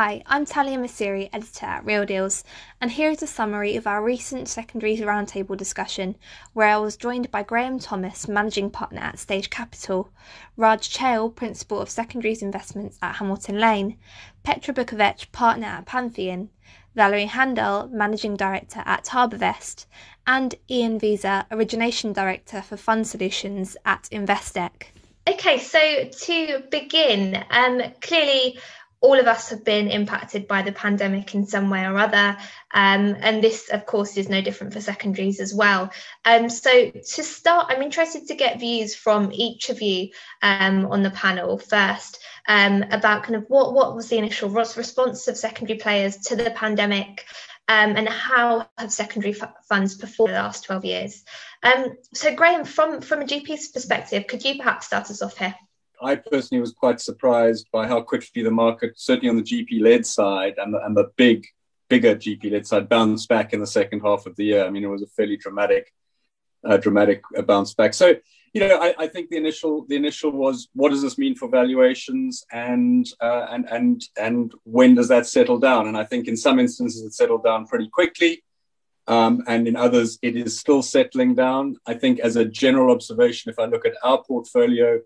Hi, I'm Talia Masiri, editor at Real Deals, and here is a summary of our recent secondaries roundtable discussion, where I was joined by Graham Thomas, managing partner at Stage Capital, Raj Chayal, principal of secondaries investments at Hamilton Lane, Petra Bukovic, partner at Pantheon, Valerie Handal, managing director at Harbourvest, and Ian Visa, origination director for fund solutions at Investec. Okay, so to begin, um, clearly all of us have been impacted by the pandemic in some way or other. Um, and this, of course, is no different for secondaries as well. Um, so, to start, I'm interested to get views from each of you um, on the panel first um, about kind of what, what was the initial response of secondary players to the pandemic. Um, and how have secondary f- funds performed the last 12 years? Um, so, Graham, from, from a GP's perspective, could you perhaps start us off here? I personally was quite surprised by how quickly the market, certainly on the GP led side and the, and the big, bigger GP led side, bounced back in the second half of the year. I mean, it was a fairly dramatic, uh, dramatic uh, bounce back. So, you know, I, I, think the initial the initial was what does this mean for valuations and uh, and and and when does that settle down? And I think in some instances it settled down pretty quickly. Um, and in others, it is still settling down. I think, as a general observation, if I look at our portfolio,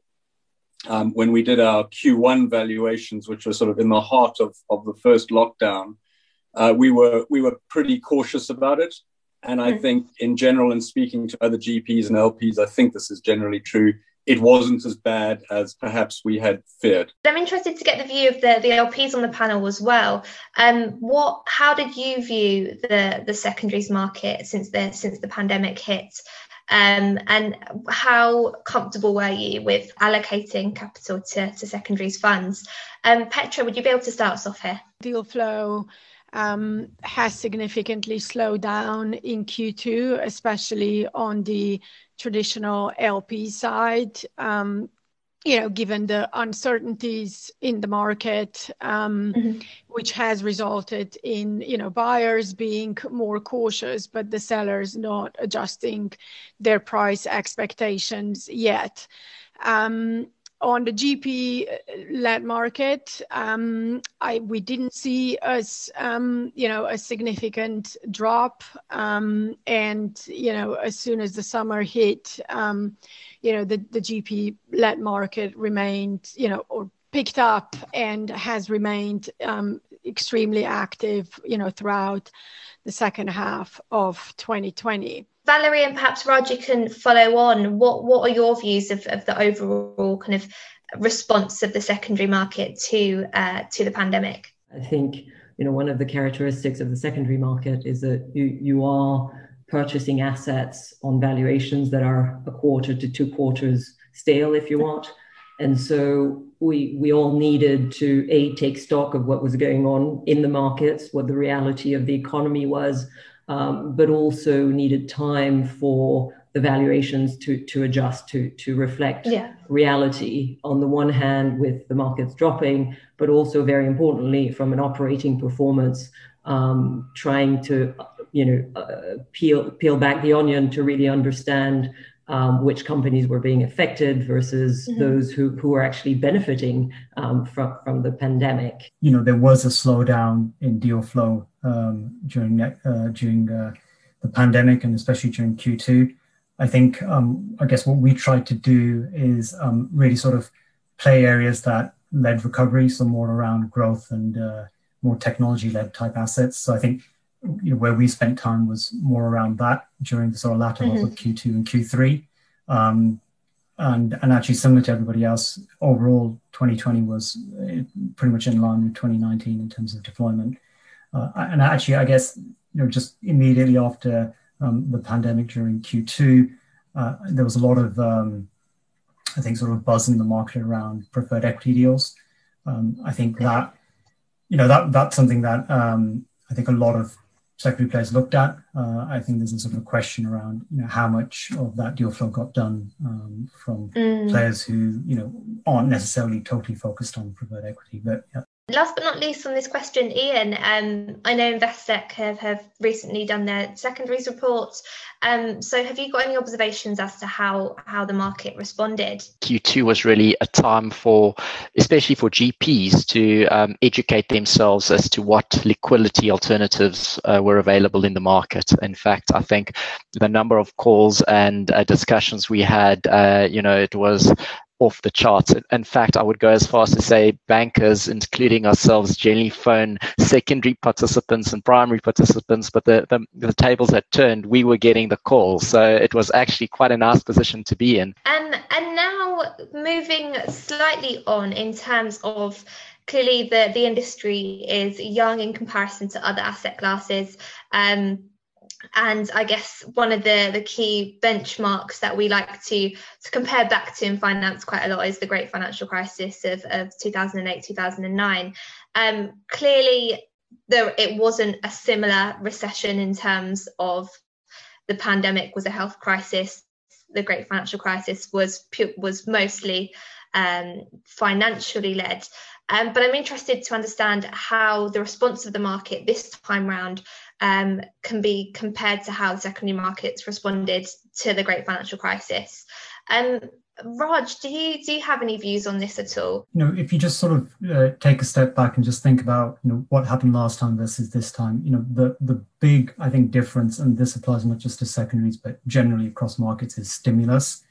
um, when we did our Q1 valuations, which was sort of in the heart of, of the first lockdown, uh, we were we were pretty cautious about it. And I mm-hmm. think, in general, in speaking to other GPs and LPs, I think this is generally true. It wasn't as bad as perhaps we had feared. I'm interested to get the view of the, the LPs on the panel as well. Um, what, how did you view the the secondaries market since the since the pandemic hit? Um, and how comfortable were you with allocating capital to, to secondaries funds? Um, Petra, would you be able to start us off here? Deal flow has significantly slowed down in Q2, especially on the traditional LP side. Um, you know, given the uncertainties in the market, um, mm-hmm. which has resulted in, you know, buyers being more cautious, but the sellers not adjusting their price expectations yet. Um, on the GP-led market, um, we didn't see know, a significant drop. And, you know, as soon as the summer hit, you know, the GP-led market remained, you know, or picked up and has remained extremely active, you know, throughout the second half of 2020. Valerie and perhaps Raj, can follow on. What what are your views of, of the overall kind of response of the secondary market to uh, to the pandemic? I think you know one of the characteristics of the secondary market is that you you are purchasing assets on valuations that are a quarter to two quarters stale, if you want. And so we we all needed to a take stock of what was going on in the markets, what the reality of the economy was, um, but also needed time for the valuations to, to adjust to, to reflect yeah. reality on the one hand with the markets dropping, but also very importantly from an operating performance, um, trying to you know uh, peel peel back the onion to really understand um, which companies were being affected versus mm-hmm. those who, who were actually benefiting um, from, from the pandemic. You know, there was a slowdown in deal flow um, during uh, during uh, the pandemic and especially during Q2. I think, um, I guess what we tried to do is um, really sort of play areas that led recovery, so more around growth and uh, more technology led type assets. So I think you know, where we spent time was more around that during the sort of latter mm-hmm. half of mm-hmm. Q2 and Q3. Um, and, and actually similar to everybody else, overall 2020 was uh, pretty much in line with 2019 in terms of deployment. Uh, and actually, I guess, you know, just immediately after um, the pandemic during Q2, uh, there was a lot of, um, I think, sort of buzz in the market around preferred equity deals. Um, I think that, you know, that that's something that um, I think a lot of secondary players looked at. Uh, I think there's a sort of question around you know how much of that deal flow got done um, from mm. players who you know aren't necessarily totally focused on preferred equity. But yeah. Last but not least on this question, Ian, um, I know Investec have, have recently done their secondaries report. Um, so have you got any observations as to how, how the market responded? Q2 was really a time for, especially for GPs, to um, educate themselves as to what liquidity alternatives uh, were available in the market. In fact, I think the number of calls and uh, discussions we had, uh, you know, it was off the charts. In fact, I would go as far as to say bankers, including ourselves, generally phone secondary participants and primary participants, but the, the, the, tables had turned. We were getting the calls. So it was actually quite a nice position to be in. Um, and now moving slightly on in terms of clearly the, the industry is young in comparison to other asset classes. Um, and I guess one of the the key benchmarks that we like to to compare back to in finance quite a lot is the great financial crisis of, of 2008 2009 um, clearly there it wasn't a similar recession in terms of the pandemic was a health crisis. The great financial crisis was was mostly um, financially led. Um, but I'm interested to understand how the response of the market this time round um, can be compared to how secondary markets responded to the great financial crisis. Um, Raj, do you do you have any views on this at all? You know, if you just sort of uh, take a step back and just think about you know what happened last time versus this time, you know the the big I think difference, and this applies not just to secondaries but generally across markets, is stimulus.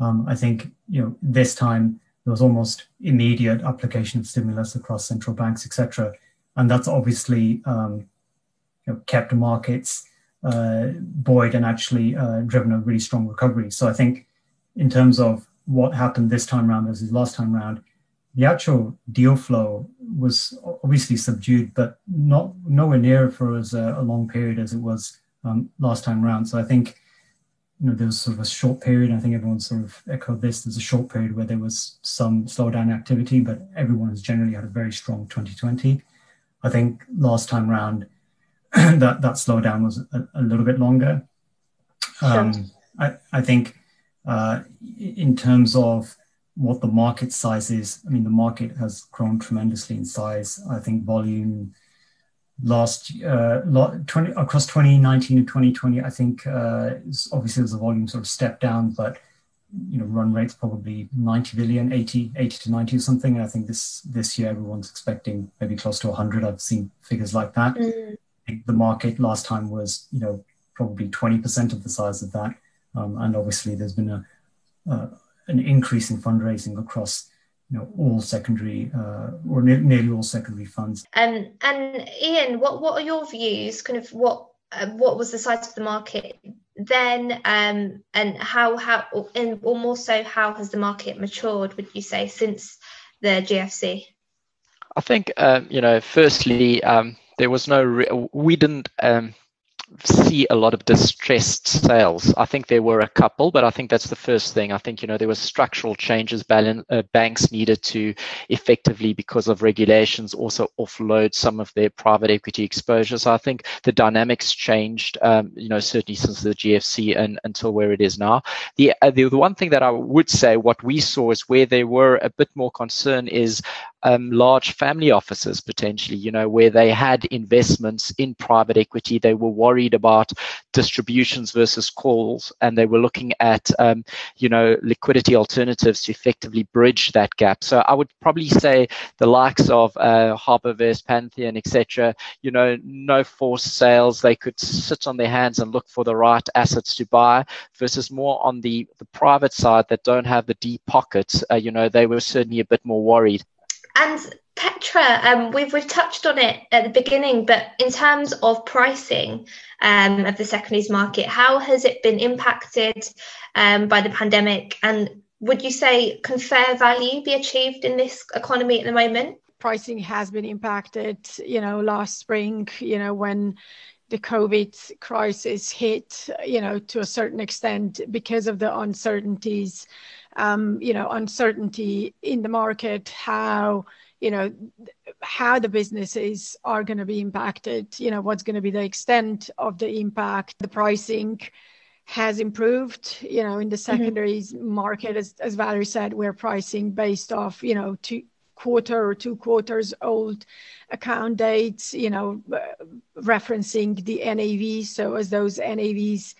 Um, I think you know this time there was almost immediate application of stimulus across central banks, etc., and that's obviously um, know, kept markets uh, buoyed and actually uh, driven a really strong recovery. So I think in terms of what happened this time around versus last time around, the actual deal flow was obviously subdued, but not nowhere near for as a, a long period as it was um, last time around. So I think you know there was sort of a short period. I think everyone sort of echoed this. There's a short period where there was some slowdown activity, but everyone has generally had a very strong 2020. I think last time around that that slowdown was a, a little bit longer. Um, I, I think uh, in terms of what the market size is, I mean, the market has grown tremendously in size. I think volume last uh, 20, across 2019 and 2020, I think uh, obviously as the volume sort of stepped down, but you know, run rates probably 90 billion, 80, 80 to 90 or something. And I think this this year everyone's expecting maybe close to 100. I've seen figures like that. Mm the market last time was, you know, probably 20% of the size of that. Um, and obviously there's been a, uh, an increase in fundraising across you know all secondary uh, or ne- nearly all secondary funds. Um, and Ian, what what are your views? Kind of what uh, what was the size of the market then, um, and how how and or more so, how has the market matured? Would you say since the GFC? I think um, you know, firstly, um, there was no re- we didn't um, see a lot of distressed sales. I think there were a couple, but I think that's the first thing. I think you know there was structural changes balance, uh, banks needed to effectively because of regulations also offload some of their private equity exposure. So I think the dynamics changed. Um, you know certainly since the GFC and until where it is now. The, uh, the the one thing that I would say what we saw is where there were a bit more concern is um, large family offices potentially, you know, where they had investments in private equity. They were worried about distributions versus calls, and they were looking at, um, you know, liquidity alternatives to effectively bridge that gap. So I would probably say the likes of uh, Harbourvest, Pantheon, etc. You know, no forced sales. They could sit on their hands and look for the right assets to buy, versus more on the the private side that don't have the deep pockets. Uh, you know, they were certainly a bit more worried. And Petra, um, we've we've touched on it at the beginning, but in terms of pricing um, of the secondaries market, how has it been impacted um, by the pandemic? And would you say can fair value be achieved in this economy at the moment? Pricing has been impacted. You know, last spring, you know, when the COVID crisis hit, you know, to a certain extent because of the uncertainties you know, uncertainty in the market, how you know how the businesses are going to be impacted you know what's going to be the extent of the impact the pricing has improved you know in the mm-hmm. secondaries mm-hmm. market as, as valerie said we're pricing based off you know two quarter or two quarters old account dates, you know, referencing the NAV. So as those NAVs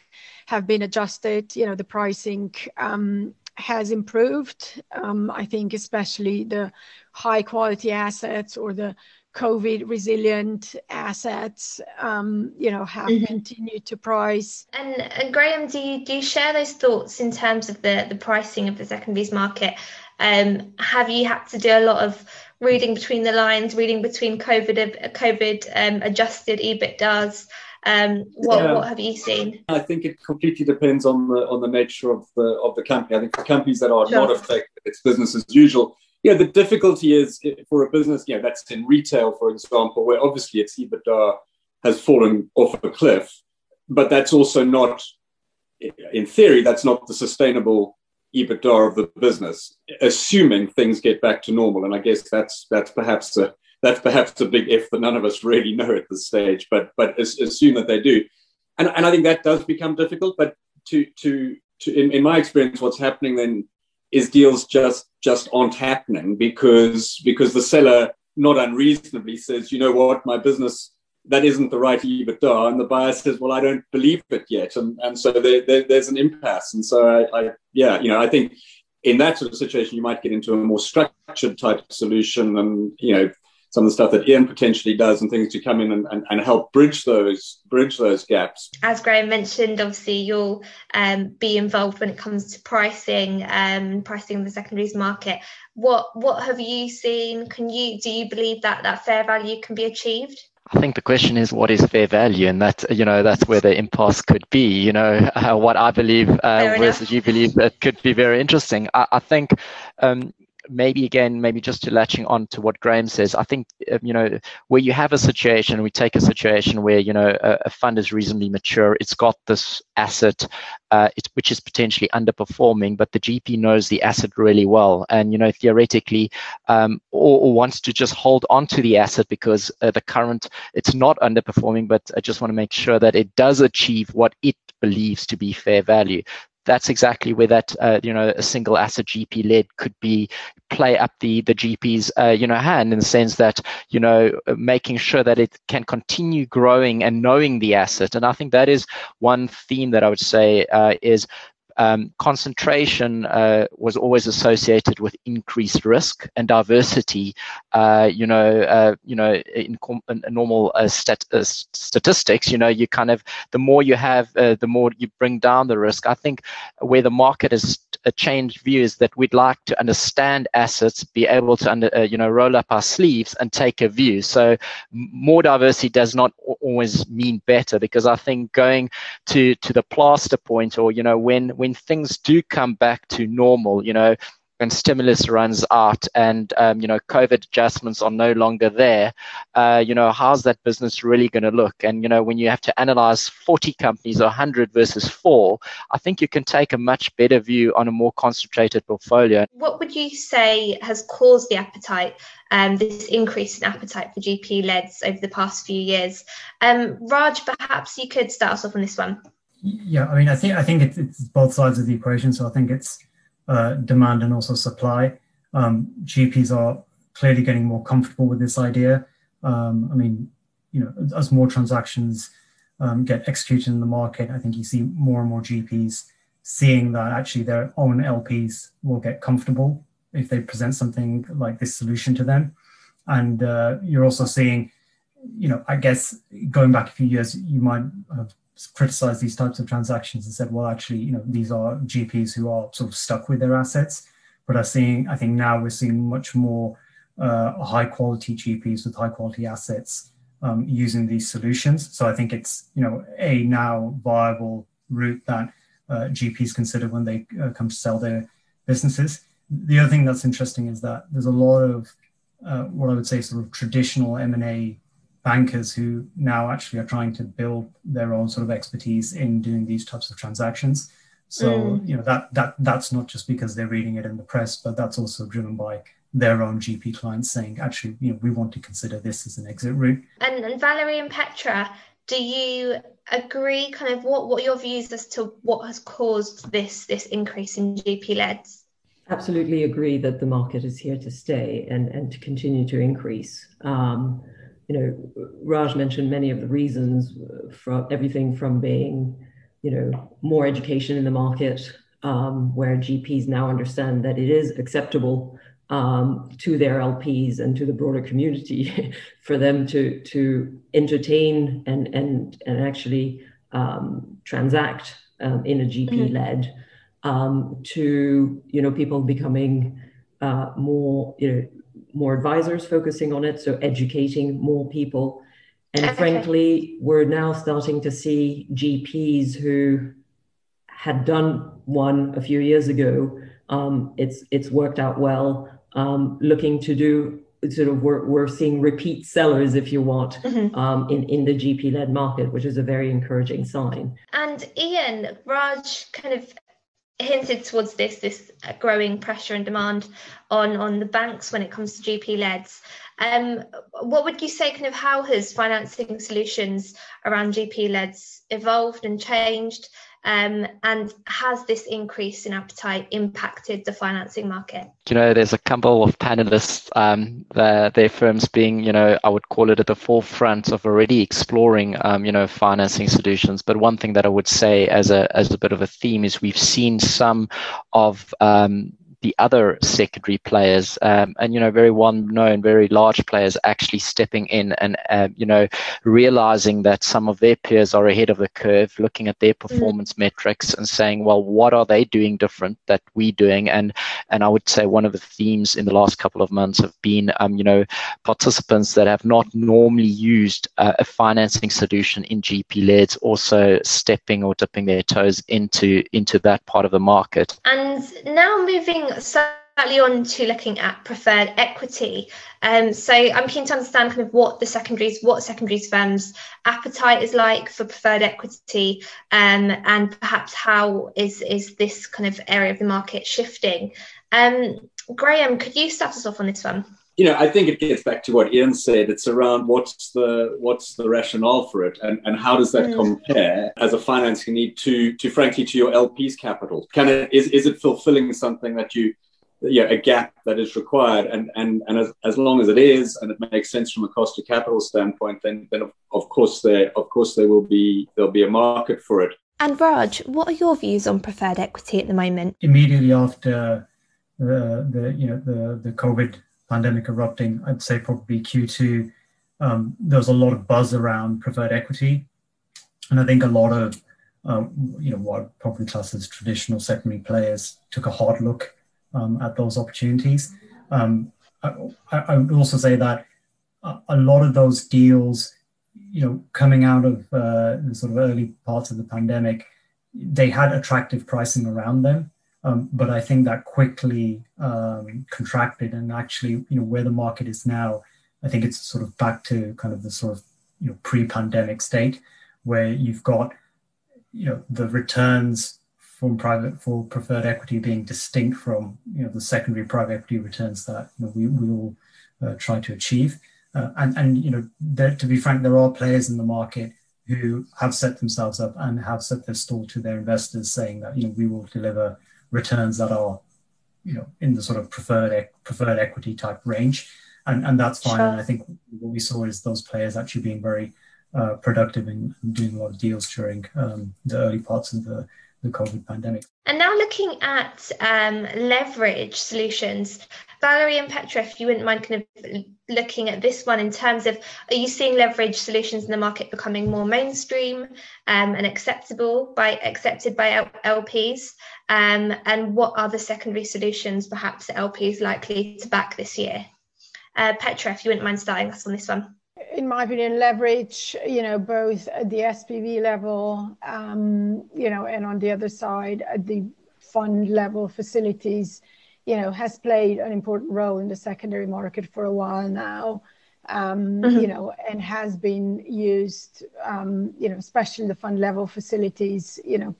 have been adjusted, you know, the pricing um, has improved. Um, I think especially the high quality assets or the COVID resilient assets, um, you know, have mm-hmm. continued to price. And, and Graham, do you do you share those thoughts in terms of the the pricing of the secondaries market? Um, have you had to do a lot of reading between the lines, reading between COVID COVID um, adjusted EBITDAs? Um, what yeah. what have you seen? I think it completely depends on the on the nature of the of the company. I think for companies that are sure. not affected, it's business as usual yeah, the difficulty is for a business, you know, that's in retail, for example, where obviously its EBITDA has fallen off a cliff, but that's also not, in theory, that's not the sustainable EBITDA of the business, assuming things get back to normal. And I guess that's that's perhaps a that's perhaps a big if that none of us really know at this stage, but but assume that they do. And, and I think that does become difficult. But to to to in, in my experience, what's happening then is deals just just aren't happening because because the seller not unreasonably says, you know what, my business that isn't the right EBITDA, and the buyer says, well, I don't believe it yet, and and so there, there, there's an impasse, and so I, I yeah, you know, I think in that sort of situation you might get into a more structured type solution, and you know, some of the stuff that Ian potentially does and things to come in and, and, and help bridge those bridge those gaps. As Graham mentioned, obviously you'll um, be involved when it comes to pricing, um, pricing in the secondaries market. What what have you seen? Can you do you believe that that fair value can be achieved? I think the question is what is fair value, and that you know that's where the impasse could be. You know uh, what I believe uh, versus you believe that could be very interesting. I, I think um, maybe again, maybe just to latching on to what Graham says, I think uh, you know where you have a situation, we take a situation where you know a, a fund is reasonably mature, it's got this asset, uh, which is potentially underperforming, but the GP knows the asset really well, and you know theoretically, um, or, or, wants to just hold on to the asset because uh, the current it's not underperforming, but I just want to make sure that it does achieve what it believes to be fair value that's exactly where that uh, you know a single asset GP led could be play up the the GP's uh, you know hand in the sense that you know making sure that it can continue growing and knowing the asset. And I think that is one theme that I would say uh, is um, concentration uh, was always associated with increased risk and diversity. Uh, you know, uh, you know, in, in normal uh, stat, uh, statistics, you know, you kind of the more you have, uh, the more you bring down the risk. I think where the market has changed views that we'd like to understand assets, be able to under, you know, roll up our sleeves and take a view. So more diversity does not always mean better because I think going to to the plaster point or you know when when things do come back to normal, you know, when stimulus runs out and um, you know COVID adjustments are no longer there, uh, you know how's that business really going to look? And you know when you have to analyze 40 companies or 100 versus four, I think you can take a much better view on a more concentrated portfolio. What would you say has caused the appetite? Um, this increase in appetite for GP leds over the past few years. Um, Raj, perhaps you could start us off on this one. Yeah, I mean, I think I think it's, it's both sides of the equation. So I think it's uh, demand and also supply. Um, GPs are clearly getting more comfortable with this idea. Um, I mean, you know, as more transactions um, get executed in the market, I think you see more and more GPs seeing that actually their own LPs will get comfortable if they present something like this solution to them. And uh, you're also seeing, you know, I guess going back a few years, you might have criticized these types of transactions and said, well, actually, you know, these are GPs who are sort of stuck with their assets. But I seeing, I think now we're seeing much more uh, high quality GPs with high quality assets um, using these solutions. So I think it's, you know, a now viable route that uh, GPs consider when they uh, come to sell their businesses. The other thing that's interesting is that there's a lot of uh, what I would say sort of traditional M&A bankers who now actually are trying to build their own sort of expertise in doing these types of transactions. So mm. you know that that that's not just because they're reading it in the press, but that's also driven by their own GP clients saying, actually, you know, we want to consider this as an exit route. And, and Valerie and Petra, do you agree? Kind of what what your views as to what has caused this this increase in GP leads? absolutely agree that the market is here to stay and, and to continue to increase. Um, you know, Raj mentioned many of the reasons from everything from being, you know, more education in the market, um, where GPs now understand that it is acceptable um, to their LPs and to the broader community for them to to entertain and and and actually um, transact um, in a GP led. Mm-hmm um, to you know people becoming uh, more you know more advisors focusing on it, so educating more people. And okay. frankly, we're now starting to see GPs who had done one a few years ago. Um, it's it's worked out well. Um, looking to do sort of we're, we're seeing repeat sellers if you want mm-hmm. um, in, in the gp led market which is a very encouraging sign and ian raj kind of hinted towards this this uh, growing pressure and demand on on the banks when it comes to GP leds. Um, what would you say? Kind of how has financing solutions around GP leds evolved and changed? Um, and has this increase in appetite impacted the financing market? You know, there's a couple of panelists, um, their, their firms being, you know, I would call it at the forefront of already exploring, um, you know, financing solutions. But one thing that I would say as a as a bit of a theme is we've seen some of um, the other secondary players um, and you know very well known very large players actually stepping in and uh, you know realizing that some of their peers are ahead of the curve looking at their mm. performance mm. metrics and saying well what are they doing different that we are doing and and i would say one of the themes in the last couple of months have been um, you know participants that have not normally used uh, a financing solution in gp leds also stepping or dipping their toes into into that part of the market and now moving slightly on to looking at preferred equity. Um, so I'm keen to understand kind of what the secondaries, what secondaries firms' appetite is like for preferred equity, um, and perhaps how is is this kind of area of the market shifting. Um, Graham, could you start us off on this one? You know, I think it gets back to what Ian said. It's around what's the what's the rationale for it, and, and how does that mm. compare as a financing need to to frankly to your LP's capital? Can it is is it fulfilling something that you yeah, a gap that is required. And, and, and as, as long as it is, and it makes sense from a cost to capital standpoint, then, then of, of course there, of course there will be, there'll be a market for it. And Raj, what are your views on preferred equity at the moment? Immediately after the, the you know, the, the COVID pandemic erupting, I'd say probably Q2, um, there was a lot of buzz around preferred equity. And I think a lot of, uh, you know, what probably classed as traditional secondary players took a hard look um, at those opportunities. Um, I, I, would also say that a, lot of those deals, you know, coming out of uh, the sort of early parts of the pandemic, they had attractive pricing around them. Um, but I think that quickly um, contracted, and actually, you know, where the market is now, I think it's sort of back to kind of the sort of you know pre-pandemic state, where you've got you know the returns from private for preferred equity being distinct from you know the secondary private equity returns that you know, we we all uh, try to achieve. Uh, and and you know, there, to be frank, there are players in the market who have set themselves up and have set their stall to their investors, saying that you know we will deliver returns that are, you know, in the sort of preferred preferred equity type range, and and that's fine. Sure. And I think what we saw is those players actually being very uh, productive in doing a lot of deals during um, the early parts of the the COVID pandemic. And now looking at um, leverage solutions, Valerie and Petra, if you wouldn't mind kind of looking at this one in terms of are you seeing leverage solutions in the market becoming more mainstream um, and acceptable by accepted by LPs? Um, and what are the secondary solutions perhaps LPs likely to back this year? Uh, Petra, if you wouldn't mind starting us on this one in my opinion, leverage, you know, both at the SPV level, um, you know, and on the other side, at the fund level facilities, you know, has played an important role in the secondary market for a while now. Um, mm-hmm. you know, and has been used, um, you know, especially the fund level facilities, you know,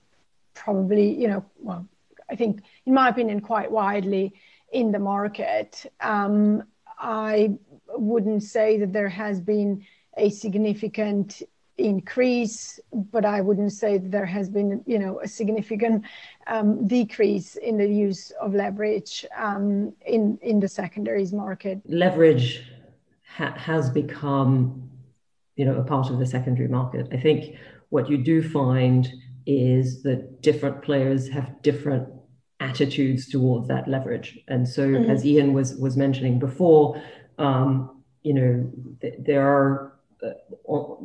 probably, you know, well, I think, in my opinion, quite widely in the market. Um, I wouldn't say that there has been a significant increase, but I wouldn't say that there has been, you know, a significant um, decrease in the use of leverage um, in in the secondaries market. Leverage ha- has become, you know, a part of the secondary market. I think what you do find is that different players have different attitudes towards that leverage, and so mm-hmm. as Ian was was mentioning before, um, you know, th- there are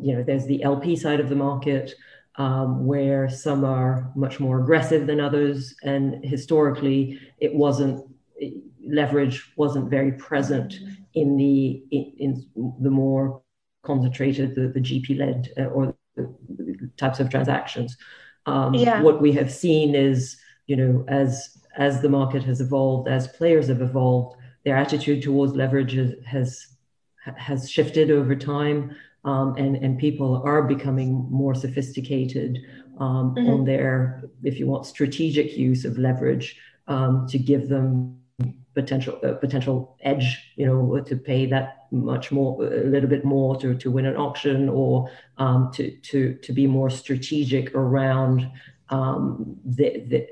you know, there's the LP side of the market um, where some are much more aggressive than others, and historically, it wasn't leverage wasn't very present in the in, in the more concentrated the, the GP led uh, or the types of transactions. Um, yeah. What we have seen is, you know, as as the market has evolved, as players have evolved, their attitude towards leverage has has shifted over time um, and and people are becoming more sophisticated um, mm-hmm. on their, if you want, strategic use of leverage um, to give them potential uh, potential edge, you know, to pay that much more, a little bit more to to win an auction, or um, to to to be more strategic around um, the, the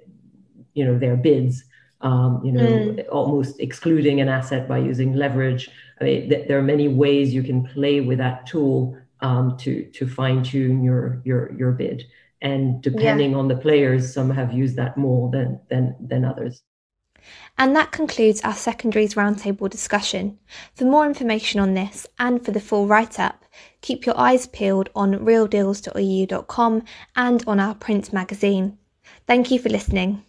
you know their bids. Um, you know, mm. almost excluding an asset by using leverage I mean, th- there are many ways you can play with that tool um, to to fine tune your your your bid. And depending yeah. on the players, some have used that more than than than others. And that concludes our secondaries roundtable discussion. For more information on this and for the full write up, keep your eyes peeled on realdeals.eu.com and on our print magazine. Thank you for listening.